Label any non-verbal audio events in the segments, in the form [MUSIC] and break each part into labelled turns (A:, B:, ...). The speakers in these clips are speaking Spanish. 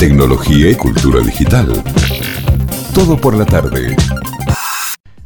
A: tecnología y cultura digital. Todo por la tarde.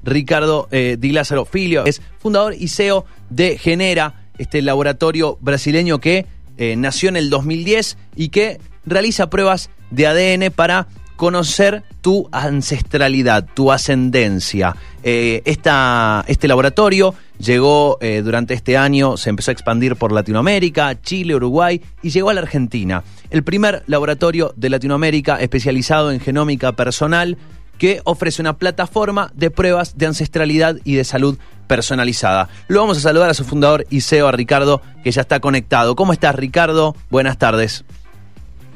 B: Ricardo eh, Di Lázaro Filio es fundador y CEO de Genera, este laboratorio brasileño que eh, nació en el 2010 y que realiza pruebas de ADN para conocer tu ancestralidad, tu ascendencia. Eh, este laboratorio llegó eh, durante este año, se empezó a expandir por Latinoamérica, Chile, Uruguay y llegó a la Argentina. El primer laboratorio de Latinoamérica especializado en genómica personal que ofrece una plataforma de pruebas de ancestralidad y de salud personalizada. Lo vamos a saludar a su fundador y CEO, a Ricardo, que ya está conectado. ¿Cómo estás, Ricardo? Buenas tardes.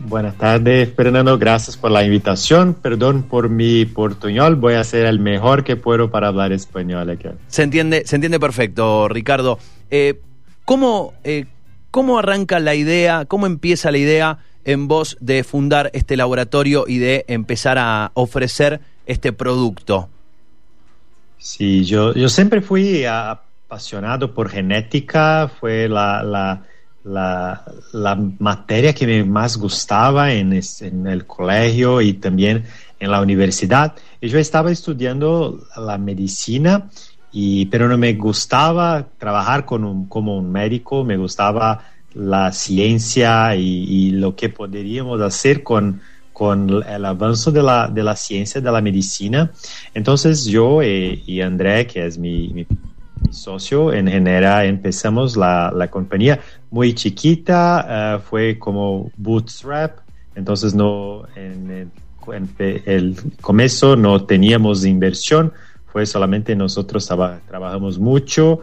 C: Buenas tardes, Fernando. Gracias por la invitación. Perdón por mi portuñol. Voy a hacer el mejor que puedo para hablar español aquí.
B: Se entiende, se entiende perfecto, Ricardo. Eh, ¿cómo, eh, ¿Cómo arranca la idea, cómo empieza la idea en vos de fundar este laboratorio y de empezar a ofrecer este producto?
C: Sí, yo, yo siempre fui apasionado por genética. Fue la, la la, la, materia que me más gustaba en, en, el colegio y también en la universidad. Y yo estaba estudiando la medicina, y, pero no me gustaba trabajar con un, como un médico, me gustaba la ciencia y, y lo que podríamos hacer con, con el avance de la, de la ciencia, de la medicina. Entonces yo eh, y André, que es mi, mi mi socio en Genera empezamos la, la compañía muy chiquita, eh, fue como bootstrap, entonces no en en el, comienzo no teníamos inversión, solamente nosotros trabajamos mucho.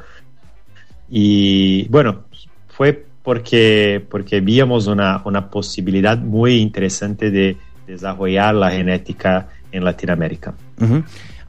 C: Y bueno, fue porque, porque vimos una, una posibilidad muy interesante de desarrollar la genética en Latinoamérica.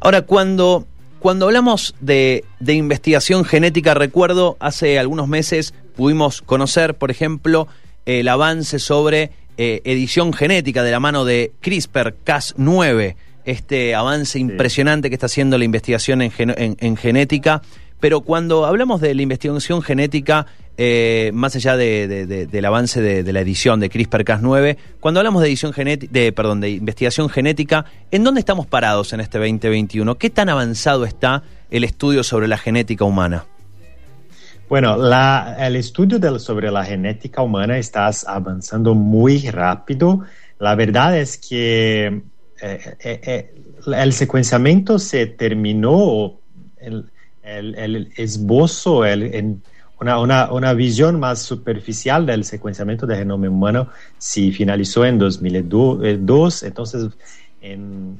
B: Ahora, cuando cuando hablamos de, investigación genética, recuerdo hace algunos meses pudimos conocer, por ejemplo, el avance sobre eh, edición genética de la mano de CRISPR-Cas9, este avance impresionante que está haciendo la investigación en genética. Pero cuando hablamos de la investigación genética, eh, más allá del avance de, la edición de CRISPR-Cas9, cuando hablamos de edición de, perdón, de investigación genética, ¿en dónde estamos parados en este 2021? ¿Qué tan avanzado está el estudio sobre la genética humana?
C: Bueno, el estudio sobre la genética humana está avanzando muy rápido. La verdad es que el secuenciamiento se terminó, el, esbozo, el, una, una, una, visión más superficial del secuenciamiento del genoma humano se finalizó en 2002, entonces en,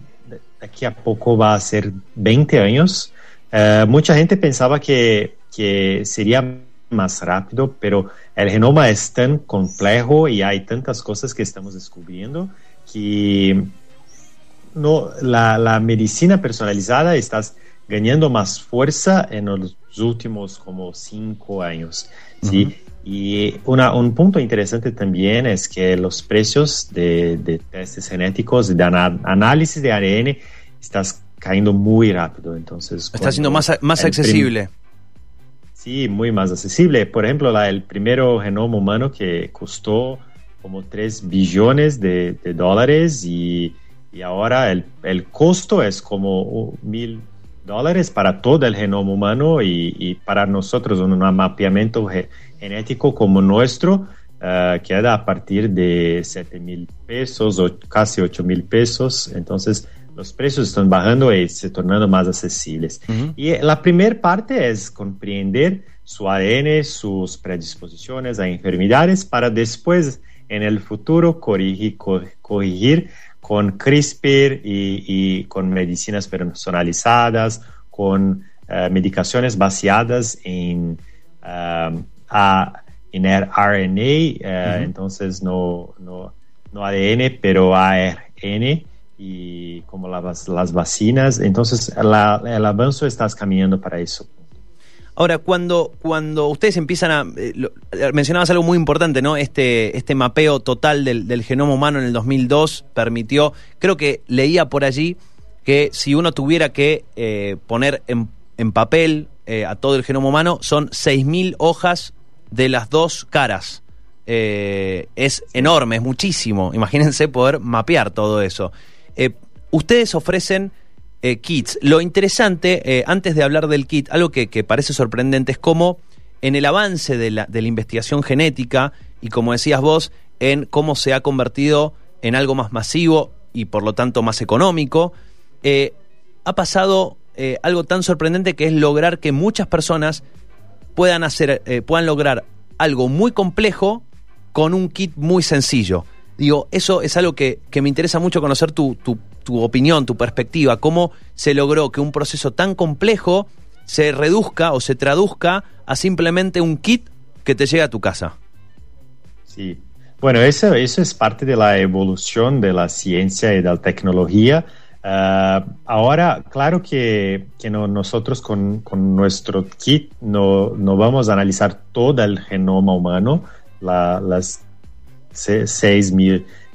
C: aquí a poco va a ser 20 años. Eh, mucha gente pensaba que, que sería más rápido, pero el genoma es tan complejo y hay tantas cosas que estamos descubriendo que no, la, la medicina personalizada está ganando más fuerza en los últimos como cinco años. ¿sí? Y una, un punto interesante también es que los precios de, de testes genéticos, de análisis de ARN, están cayendo muy rápido. Entonces,
B: está siendo más, más accesible.
C: Sí, muy más accesible. Por ejemplo, la, el primero genoma humano que costó como 3 billones de, de dólares y, y ahora el, el, costo es como mil dólares para todo el genoma humano y, para nosotros un mapeamiento genético como nuestro uh, queda a partir de 7 mil pesos o casi 8 mil pesos. Entonces los precios están bajando y se tornando más accesibles. Y la primera parte es comprender su ADN, sus predisposiciones a enfermedades para después en el futuro corregir, corregir con CRISPR y, con medicinas personalizadas, con eh, medicaciones basadas en, uh, en RNA, eh, entonces no, no, no, ADN, pero ARN y como las, las vacinas. Entonces el avance está caminando para eso.
B: Ahora, cuando, cuando ustedes empiezan a... Eh, eh, mencionabas algo muy importante, ¿no? Este, este mapeo total del, genoma humano en el 2002 permitió, creo que leía por allí que si uno tuviera que eh, poner en, en papel a todo el genoma humano, son 6.000 hojas de las dos caras. eh, es enorme, es muchísimo. Imagínense poder mapear todo eso. Eh, ustedes ofrecen eh, kits. Lo interesante, antes de hablar del kit, algo que, parece sorprendente es cómo en el avance de la, investigación genética y como decías vos, en cómo se ha convertido en algo más masivo y por lo tanto más económico, ha pasado algo tan sorprendente que es lograr que muchas personas puedan hacer, puedan lograr algo muy complejo con un kit muy sencillo. Digo, eso es algo que, me interesa mucho conocer tu, tu, opinión, tu perspectiva, cómo se logró que un proceso tan complejo se reduzca o se traduzca a simplemente un kit que te llegue a tu casa.
C: Sí, bueno, eso, eso es parte de la evolución de la ciencia y de la tecnología. Ah, ahora, claro que, que nosotros con, con, nuestro kit no, no, vamos a analizar todo el genoma humano, las seis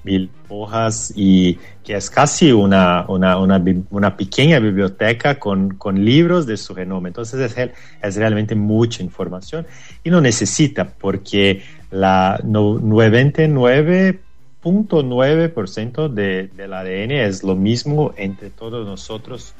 C: mil, hojas y que es casi una, una, una, pequeña biblioteca con, con, libros de su genoma. Entonces es, es realmente mucha información y no necesita porque la 99.9% de, del ADN es lo mismo entre todos nosotros,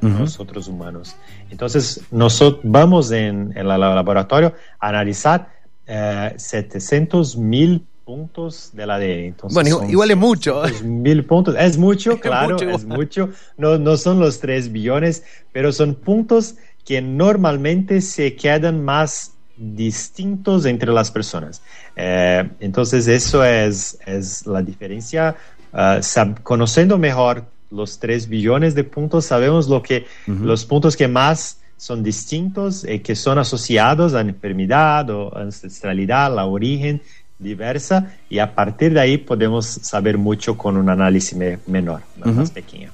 C: nosotros humanos. Entonces, nosotros vamos en, el laboratorio a analizar 700 eh, mil puntos del ADN.
B: bueno, igual es mucho.
C: Mil puntos, es mucho, [LAUGHS] claro, es mucho. No, no son los 3 billones, pero son puntos que normalmente se quedan más distintos entre las personas. Eh, entonces, eso es, es la diferencia. Uh, conociendo mejor los 3 billones de puntos, sabemos lo que, los puntos que más son distintos y que son asociados a la enfermedad o ancestralidad, la origen diversa y a partir de ahí podemos saber mucho con un análisis menor, más pequeño.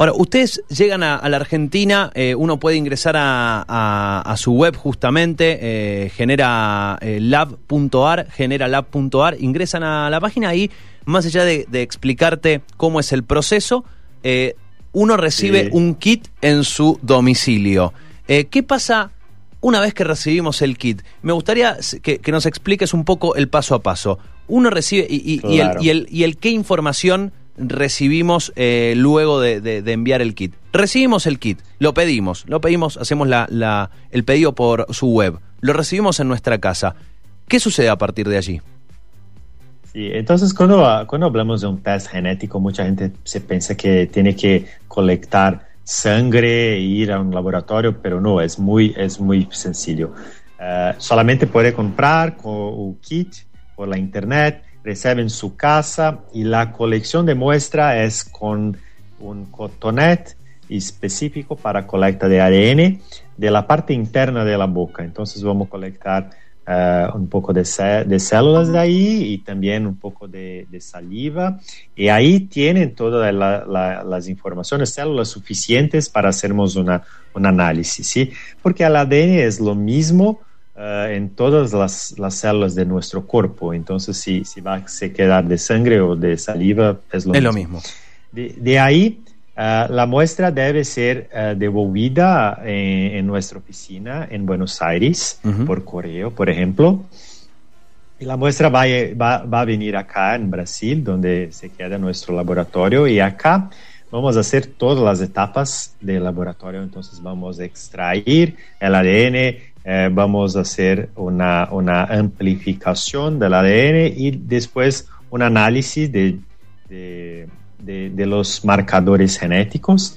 B: Ahora, ustedes llegan a, la Argentina, eh, uno puede ingresar a, su web justamente, eh, genera eh, lab.ar, generalab.ar, ingresan a la página y más allá de, explicarte cómo es el proceso, uno recibe un kit en su domicilio. ¿Qué pasa una vez que recibimos el kit? Me gustaría que, nos expliques un poco el paso a paso. Uno recibe y, el, y el, qué información recibimos eh, luego de, enviar el kit. Recibimos el kit, lo pedimos, lo pedimos, hacemos la, el pedido por su web, lo recibimos en nuestra casa. ¿Qué sucede a partir de allí?
C: Sí, entonces cuando, cuando hablamos de un test genético, mucha gente se piensa que tiene que colectar sangre ir a un laboratorio, pero no, es muy, es muy sencillo. Uh, solamente puede comprar con un kit por la internet, recibe en su casa y la colección de muestra es con un cotonet específico para colecta de ADN de la parte interna de la boca. Entonces vamos a colectar eh, un poco de, células de ahí y también un poco de, saliva. Y ahí tienen todas las informaciones, células suficientes para hacernos una, un análisis, ¿sí? Porque el ADN es lo mismo eh, en todas las, células de nuestro cuerpo. Entonces, si, si va a quedar de sangre o de saliva, es lo mismo. mismo. de ahí Ah, la muestra debe ser ah, devolvida eh, en, nuestra oficina en Buenos Aires por correo, por ejemplo. Y la muestra va, va, a venir acá en Brasil, donde se queda nuestro laboratorio. Y acá vamos a hacer todas las etapas del laboratorio. Entonces vamos a extraer el ADN, eh, vamos a hacer una, una, amplificación del ADN y después un análisis de de, los marcadores genéticos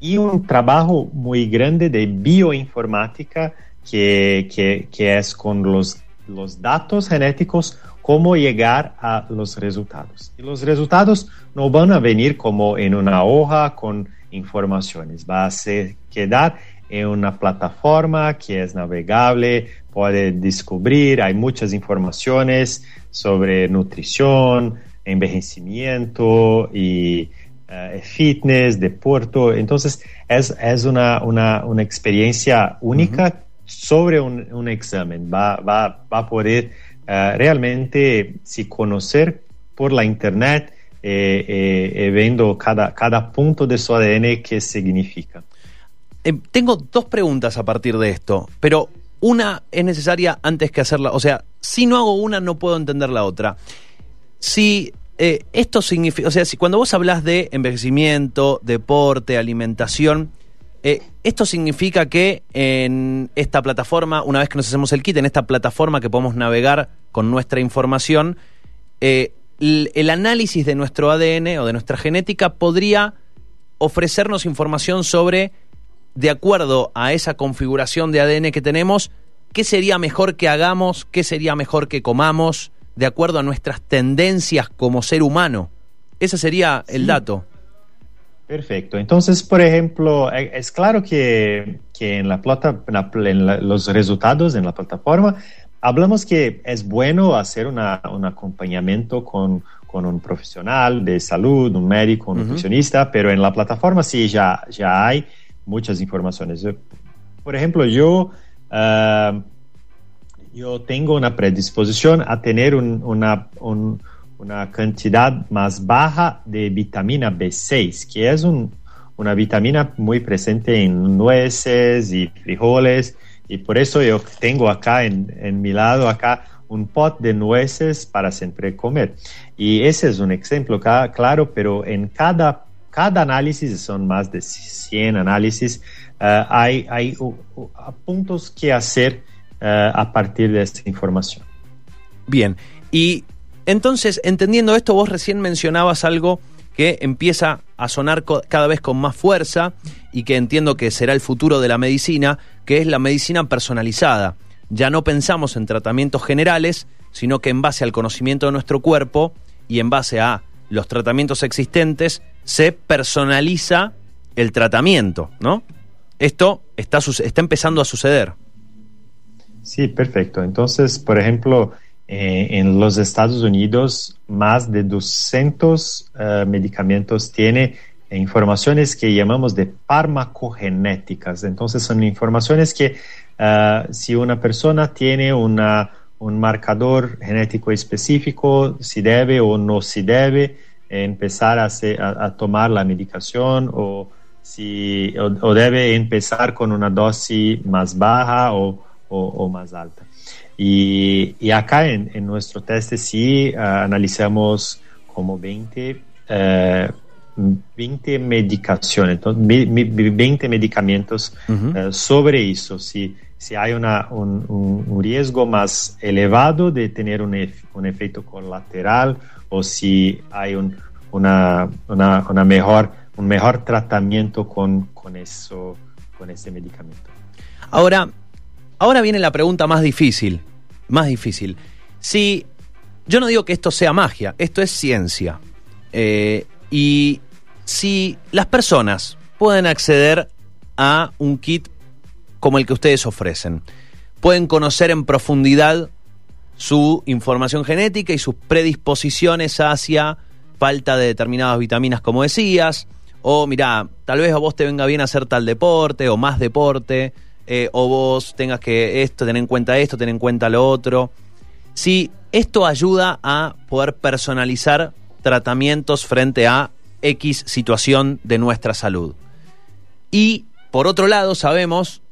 C: y un trabajo muy grande de bioinformática que, que, es con los, los datos genéticos cómo llegar a los resultados. Los resultados no van a venir como en una hoja con informaciones, va a ser, quedar en una plataforma que es navegable, puede descubrir, hay muchas informaciones sobre nutrición, envejecimiento y uh, fitness, deporte. Entonces, es, es una, una, una, experiencia única sobre un, un, examen. Va, va, va a poder uh, realmente si conocer por la internet eh, eh, eh, viendo cada, cada punto de su ADN qué significa.
B: tengo dos preguntas a partir de esto, pero una es necesaria antes que hacerla, o sea, si no hago una, no puedo entender la otra. Si eh, esto significa, o sea, si cuando vos hablas de envejecimiento, deporte, alimentación, eh, esto significa que en esta plataforma, una vez que nos hacemos el kit, en esta plataforma que podemos navegar con nuestra información, eh, el, análisis de nuestro ADN o de nuestra genética podría ofrecernos información sobre, de acuerdo a esa configuración de ADN que tenemos, qué sería mejor que hagamos, qué sería mejor que comamos, de acuerdo a nuestras tendencias como ser humano. Ese sería el dato.
C: Perfecto. Entonces, por ejemplo, e, es claro que, en, la plata, en los resultados en la plataforma hablamos que es bueno hacer un acompañamiento con, un profesional de salud, un médico, un nutricionista, pero en la plataforma sí ya, ya hay muchas informaciones. Por ejemplo, yo... Ah, yo tengo una predisposición a tener una, una, cantidad más baja de vitamina B6, que es una vitamina muy presente en nueces y frijoles, y por eso yo tengo acá en, en mi lado, acá, un pot de nueces para siempre comer. Y ese es un ejemplo claro, pero en cada, cada análisis, son más de 100 análisis, eh, hay, hay puntos que hacer eh, a partir de esta información.
B: Bien, y entonces, entendiendo esto, vos recién mencionabas algo que empieza a sonar cada vez con más fuerza y que entiendo que será el futuro de la medicina, que es la medicina personalizada. Ya no pensamos en tratamientos generales, sino que en base al conocimiento de nuestro cuerpo y en base a los tratamientos existentes, se personaliza el tratamiento, ¿no? Esto está, está empezando a suceder.
C: Sí, perfecto. Entonces, por ejemplo, eh, en los Estados Unidos, más de 200 eh, medicamentos tiene informaciones que llamamos de farmacogenéticas. Entonces, son informaciones que eh, si una persona tiene una, un marcador genético específico, si debe o no si debe empezar a, tomar la medicación o, si, o debe empezar con una dosis más baja o o, más alta. Y, acá en, nuestro teste sí ah, analizamos como 20, 20 medicaciones, 20 medicamentos eh, sobre eso. Si, si hay una, un, riesgo más elevado de tener un, un efecto colateral o si hay un, una, una, mejor, un mejor tratamiento con, con, eso, con ese medicamento.
B: Ahora, Ahora viene la pregunta más difícil, más difícil. Si yo no digo que esto sea magia, esto es ciencia. Eh, y si las personas pueden acceder a un kit como el que ustedes ofrecen, pueden conocer en profundidad su información genética y sus predisposiciones hacia falta de determinadas vitaminas, como decías, o mira, tal vez a vos te venga bien hacer tal deporte o más deporte, eh, o vos tengas que esto, tener en cuenta esto, tener en cuenta lo otro. Si esto ayuda a poder personalizar tratamientos frente a X situación de nuestra salud. Y por otro lado, sabemos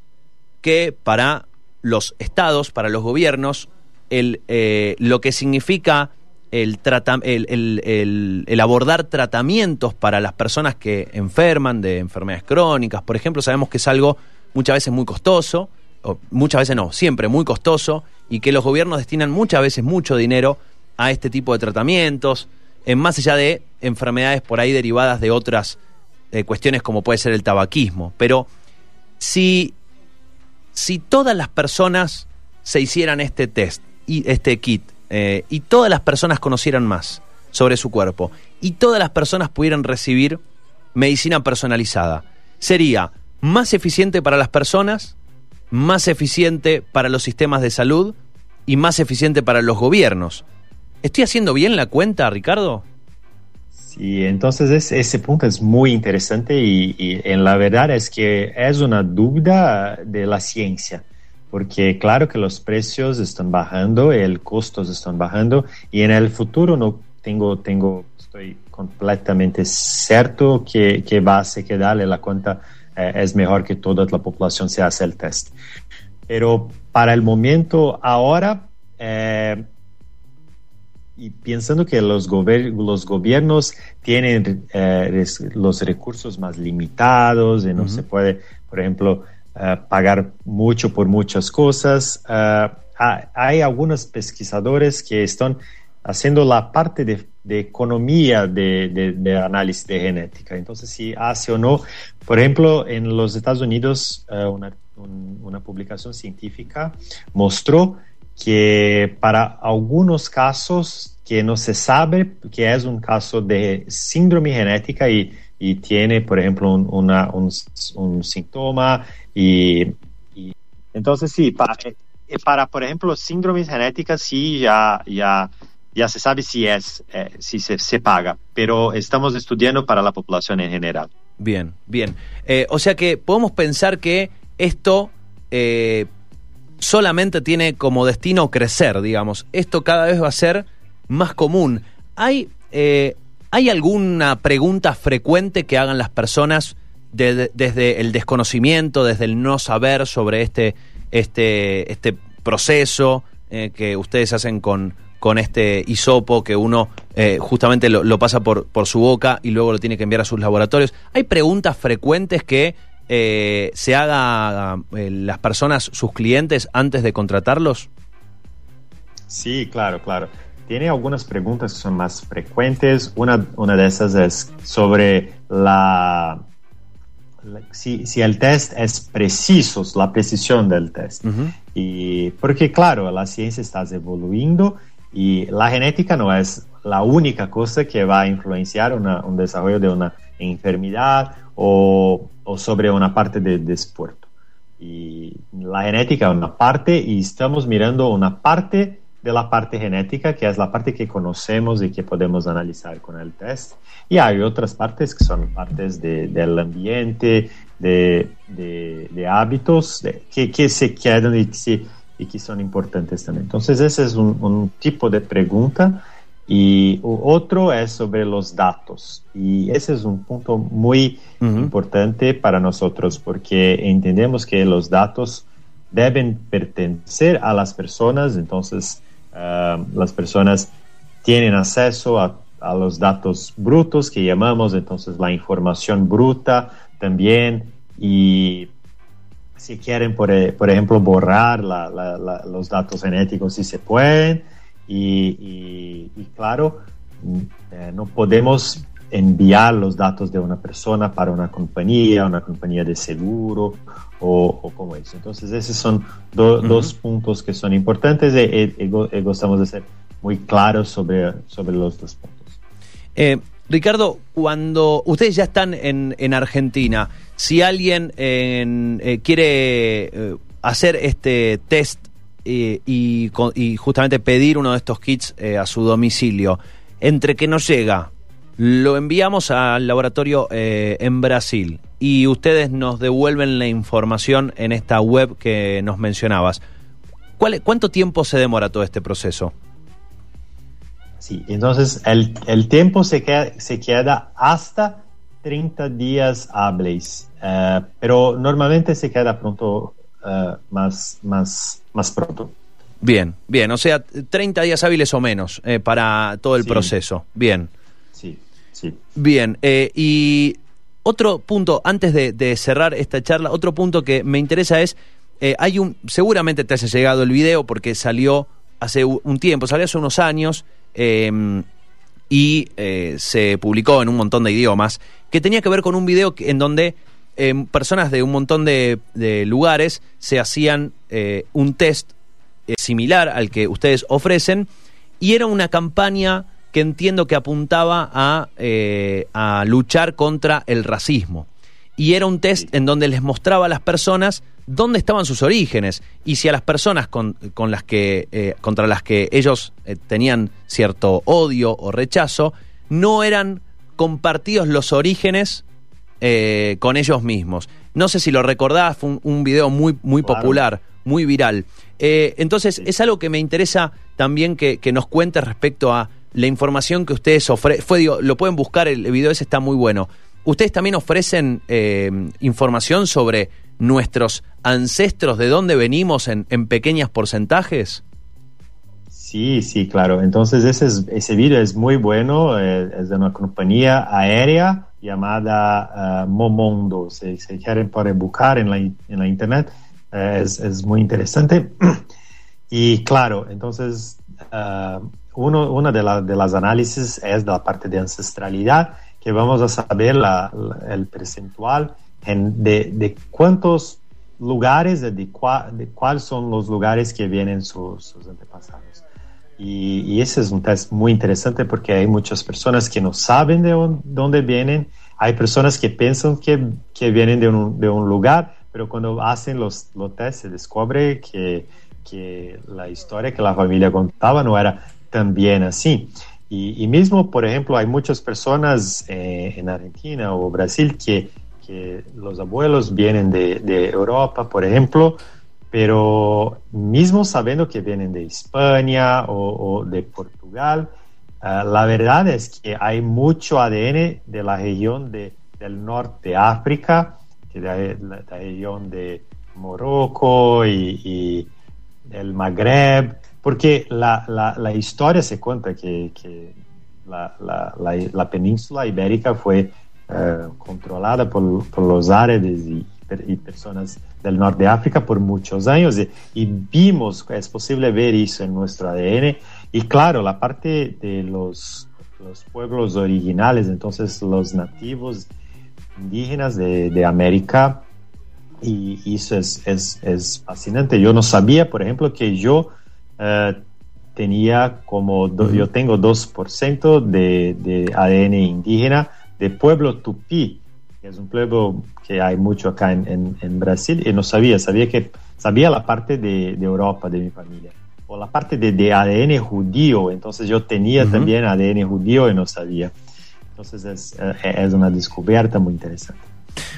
B: que para los estados, para los gobiernos, el, eh, lo que significa el, el, el, abordar tratamientos para las personas que enferman de enfermedades crónicas, por ejemplo, sabemos que es algo muchas veces muy costoso, o muchas veces no, siempre muy costoso, y que los gobiernos destinan muchas veces mucho dinero a este tipo de tratamientos, en más allá de enfermedades por ahí derivadas de otras eh, cuestiones como puede ser el tabaquismo. Pero si, si todas las personas se hicieran este test, y este kit, eh, y todas las personas conocieran más sobre su cuerpo, y todas las personas pudieran recibir medicina personalizada, sería más eficiente para las personas, más eficiente para los sistemas de salud y más eficiente para los gobiernos. ¿Estoy haciendo bien la cuenta, Ricardo?
C: Sí, entonces ese punto es muy interesante y, en la verdad es que es una duda de la ciencia, porque claro que los precios están bajando, el costos están bajando y en el futuro no tengo, tengo, estoy completamente cierto que, que va a se quedarle la cuenta eh, es mejor que toda la población se hace el test. Pero para el momento, ahora, eh, y pensando que los, los gobiernos tienen eh, los recursos más limitados y no se puede, por ejemplo, pagar mucho por muchas cosas, hay algunos pesquisadores que están haciendo la parte de, economía de, análisis de genética. Entonces, si hace o no, por ejemplo, en los Estados Unidos, una, una publicación científica mostró que para algunos casos que no se sabe que es un caso de síndrome genética y, tiene, por ejemplo, un, una, un, un síntoma y, entonces sí, para, eh, para, por ejemplo, síndromes genéticas sí ya, ya, ya se sabe si es, eh, si se, se, paga, pero estamos estudiando para la población en general.
B: Bien, bien. Eh, o sea que podemos pensar que esto eh, solamente tiene como destino crecer, digamos. Esto cada vez va a ser más común. ¿Hay, eh, ¿hay alguna pregunta frecuente que hagan las personas desde el desconocimiento, desde el no saber sobre este, este, este proceso eh, que ustedes hacen con, con este hisopo que uno eh, justamente lo, lo, pasa por, por su boca y luego lo tiene que enviar a sus laboratorios? ¿Hay preguntas frecuentes que eh, se haga eh, las personas, sus clientes, antes de contratarlos?
C: Sí, claro, claro. Tiene algunas preguntas que son más frecuentes. Una, una de esas es sobre la, si, si, el test es preciso, la precisión del test. y porque, claro, la ciencia está evolucionando y la genética no es la única cosa que va a influenciar una, un desarrollo de una enfermedad o, o sobre una parte de desporto. Y la genética es una parte y estamos mirando una parte de la parte genética, que es la parte que conocemos y que podemos analizar con el test. Y hay otras partes que son partes de, del ambiente, de, de, de hábitos, que, que, se quedan y que, y que, son importantes también. Entonces, ese es un, un tipo de pregunta. Y otro es sobre los datos. Y ese es un punto muy importante para nosotros porque entendemos que los datos deben pertenecer a las personas, entonces ah, las personas tienen acceso a, los datos brutos que llamamos, entonces la información bruta también. Y si quieren, por, ejemplo, borrar los datos genéticos, si se pueden, y, claro, eh, no podemos enviar los datos de una persona para una compañía, una compañía de seguro o, como eso. Entonces, esos son dos puntos que son importantes y, y, gustamos de ser muy claros sobre, sobre los dos puntos.
B: Eh, Ricardo, cuando ustedes ya están en, en Argentina, si alguien eh, quiere hacer este test y, justamente pedir uno de estos kits eh, a su domicilio. Entre que nos llega, lo enviamos al laboratorio eh, en Brasil y ustedes nos devuelven la información en esta web que nos mencionabas. ¿Cuál, ¿Cuánto tiempo se demora todo este proceso?
C: Sí, entonces el, el tiempo se queda, se queda hasta 30 días hábiles, eh, pero normalmente se queda pronto uh, más, más, más pronto.
B: Bien, bien, o sea, 30 días hábiles o menos eh, para todo el sí. proceso. Bien.
C: Sí, sí.
B: Bien, eh, y otro punto, antes de, de, cerrar esta charla, otro punto que me interesa es, eh, hay un, seguramente te haya llegado el video porque salió hace un tiempo, salió hace unos años em, y eh, se publicó en un montón de idiomas, que tenía que ver con un video en donde eh, personas de un montón de, lugares se hacían eh, un test eh, similar al que ustedes ofrecen y era una campaña que entiendo que apuntaba a luchar contra el racismo. Y era un test en donde les mostraba a las personas dónde estaban sus orígenes y si a las personas con, con las que, eh, contra las que ellos eh, tenían cierto odio o rechazo, no eran compartidos los orígenes eh, con ellos mismos. No sé si lo recordás, fue un, un video muy, muy claro. popular, muy viral. Eh, entonces, es algo que me interesa también que, que, nos cuentes respecto a la información que ustedes ofrecen. Fue, digo, lo pueden buscar, el video ese está muy bueno. ¿Ustedes también ofrecen eh, información sobre nuestros ancestros, de dónde venimos en, en pequeños porcentajes?
C: Sí, sí, claro. Entonces ese, es, ese video es muy bueno, eh, es de una compañía aérea llamada uh, Momondo. Si, si, quieren pueden buscar en la, en la internet, es, es, muy interesante. [CLEARS THROAT] y claro, entonces uh, uno, una de, la, de, las análisis es de la parte de ancestralidad, que vamos a saber la, la, el percentual en, de, de cuántos lugares, de, de, de cuáles son los lugares que vienen sus, sus antepasados. Y, y, ese es un test muy interesante porque hay muchas personas que no saben de un, dónde vienen, hay personas que piensan que, que vienen de un, de un, lugar, pero cuando hacen los, los tests se descubre que, que, la historia que la familia contaba no era tan bien así. Y, y mismo, por ejemplo, hay muchas personas eh, en Argentina o Brasil que, que los abuelos vienen de, de Europa, por ejemplo, pero mismo sabiendo que vienen de España o, de Portugal, uh, la verdad es que hay mucho ADN de la región de, del norte de África, de la, región de Morocco y, y Magreb, porque la, la, historia se cuenta que, que la, península ibérica fue uh, controlada por, por, los árabes y, y personas del norte de África por muchos años y, y, vimos, es posible ver eso en nuestro ADN. Y claro, la parte de los, los pueblos originales, entonces los nativos indígenas de, de América, y eso es, es, es, fascinante. Yo no sabía, por ejemplo, que yo uh, tenía como, do, yo tengo 2% de, de ADN indígena de pueblo tupí es un pueblo que hay mucho acá en, en, en, Brasil y no sabía, sabía que sabía la parte de, de Europa de mi familia o la parte de, de ADN judío, entonces yo tenía uh -huh. también ADN judío y no sabía. Entonces es, eh, es una descubierta muy interesante.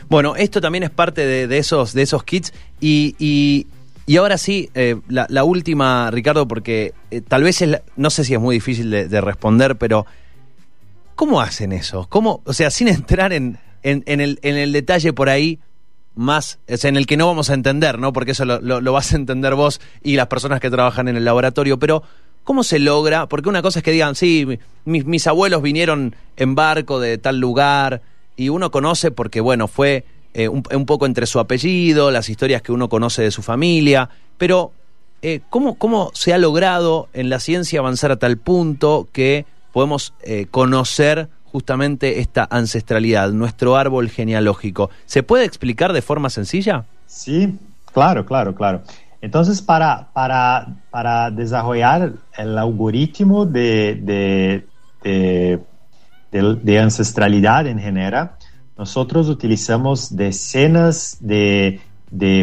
B: Bueno, esto también es parte de, de esos, de esos kits y, y, y ahora sí, eh, la, última, Ricardo, porque eh, tal vez es la, no sé si es muy difícil de, de responder, pero ¿cómo hacen eso? ¿Cómo, o sea, sin [LAUGHS] entrar en, en, el, en el detalle por ahí más, es en el que no vamos a entender, ¿no? Porque eso lo, lo, lo, vas a entender vos y las personas que trabajan en el laboratorio, pero ¿cómo se logra? Porque una cosa es que digan, sí, mis, mis abuelos vinieron en barco de tal lugar y uno conoce porque, bueno, fue eh, un, poco entre su apellido, las historias que uno conoce de su familia, pero eh, ¿cómo, ¿cómo se ha logrado en la ciencia avanzar a tal punto que podemos eh, conocer justamente esta ancestralidad, nuestro árbol genealógico. ¿Se puede explicar de forma sencilla?
C: Sí, claro, claro, claro. Entonces, para, para, para desarrollar el algoritmo de, de, de, de, ancestralidad en general, nosotros utilizamos decenas de,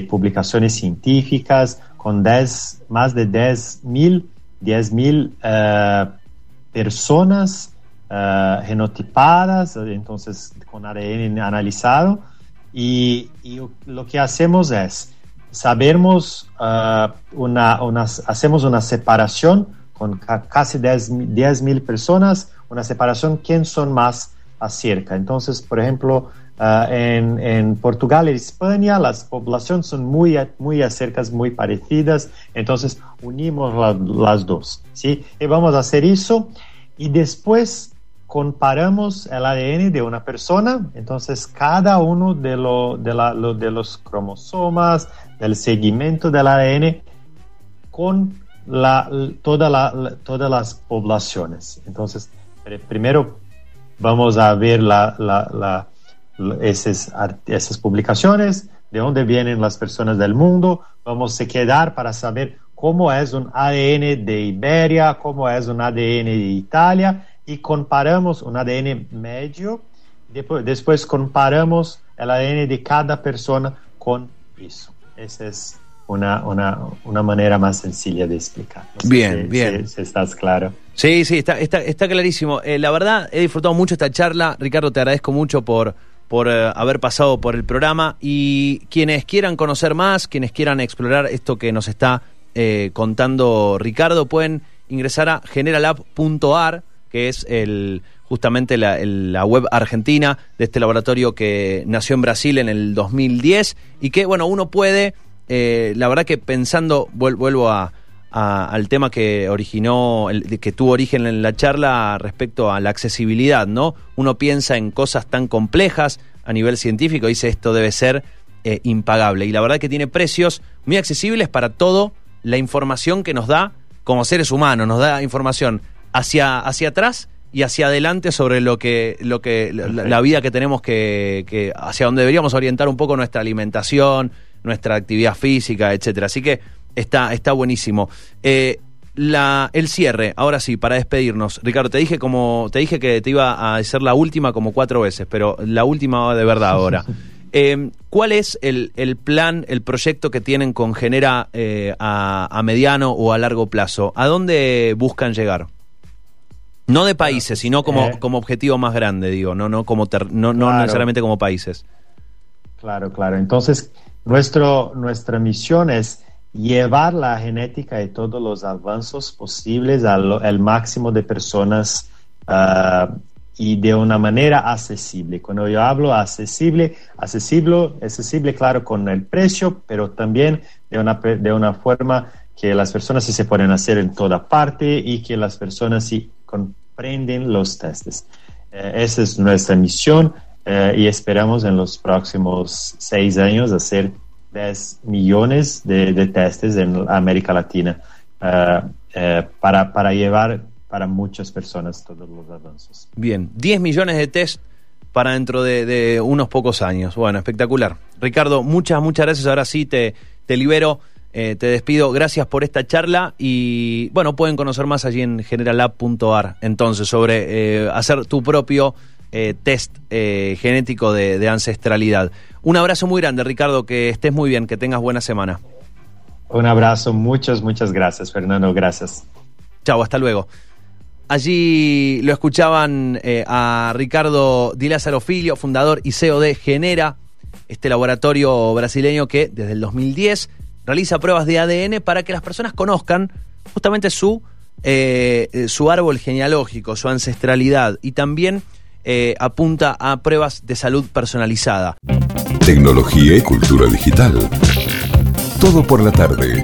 C: publicaciones científicas con 10, más de 10 mil 10 mil uh, personas uh, genotipadas, entonces con ADN analizado, y, lo que hacemos es, sabemos una, una, hacemos una separación con casi 10 mil personas, una separación quién son más acerca. Entonces, por ejemplo, Uh, en, en, Portugal y España las poblaciones son muy, muy acerca, muy parecidas, entonces unimos la, las dos, ¿sí? Y vamos a hacer eso y después comparamos el ADN de una persona, entonces cada uno de, lo, de, la, lo, de los cromosomas, del seguimiento del ADN, con la, toda la, todas las poblaciones. Entonces, primero vamos a ver la, esas, publicaciones, de dónde vienen las personas del mundo, vamos a quedar para saber cómo es un ADN de Iberia, cómo es un ADN de Italia, y comparamos un ADN medio, después, comparamos el ADN de cada persona con eso. Esa es una, una, una manera más sencilla de explicar.
B: No bien, si, bien.
C: Si, si, estás claro.
B: Sí, sí, está, está, está clarísimo. Eh, la verdad, he disfrutado mucho esta charla. Ricardo, te agradezco mucho por, por uh, haber pasado por el programa. Y quienes quieran conocer más, quienes quieran explorar esto que nos está eh, contando Ricardo, pueden ingresar a generalab.ar que es el, justamente la, el, la, web argentina de este laboratorio que nació en Brasil en el 2010 y que, bueno, uno puede, eh, la verdad que pensando, vuelvo a, al tema que originó, el, que tuvo origen en la charla respecto a la accesibilidad, ¿no? Uno piensa en cosas tan complejas a nivel científico, dice esto debe ser eh, impagable. Y la verdad que tiene precios muy accesibles para todo la información que nos da como seres humanos, nos da información hacia, hacia atrás y hacia adelante sobre lo que, lo que la, vida que tenemos que, que, hacia donde deberíamos orientar un poco nuestra alimentación, nuestra actividad física, etcétera. Así que está, está buenísimo. Eh, la, el cierre, ahora sí, para despedirnos. Ricardo, te dije como, te dije que te iba a hacer la última como cuatro veces, pero la última va de verdad ahora. [LAUGHS] Eh, ¿Cuál es el, el, plan, el proyecto que tienen con Genera eh, a, a, mediano o a largo plazo? ¿A dónde buscan llegar? No de países, sino como, eh, como objetivo más grande, digo, no, no, como no, no necesariamente como países.
C: Claro, claro. Entonces, nuestro, nuestra misión es llevar la genética y todos los avances posibles al, máximo de personas uh, y de una manera accesible. Cuando yo hablo accesible, accesible, accesible, claro, con el precio, pero también de una, de una forma que las personas sí se pueden hacer en toda parte y que las personas sí comprenden los testes. Eh, esa es nuestra misión eh, y esperamos en los próximos seis años hacer 10 millones de, de testes en América Latina eh, para, para llevar para muchas personas todos los avances.
B: Bien, 10 millones de test para dentro de, unos pocos años. Bueno, espectacular. Ricardo, muchas, muchas gracias. Ahora sí te, te libero. Eh, te despido, gracias por esta charla y bueno, pueden conocer más allí en generalab.ar entonces sobre eh, hacer tu propio eh, test genético de, de, ancestralidad. Un abrazo muy grande, Ricardo, que estés muy bien, que tengas buena semana.
C: Un abrazo, muchas, muchas gracias, Fernando, gracias.
B: Chao, hasta luego. Allí lo escuchaban a Ricardo Di Lázaro Filio, fundador y CEO de Genera, este laboratorio brasileño que desde el 2010 realiza pruebas de ADN para que las personas conozcan justamente su, eh, su árbol genealógico, su ancestralidad y también eh, apunta a pruebas de salud personalizada.
A: Tecnología y cultura digital. Todo por la tarde.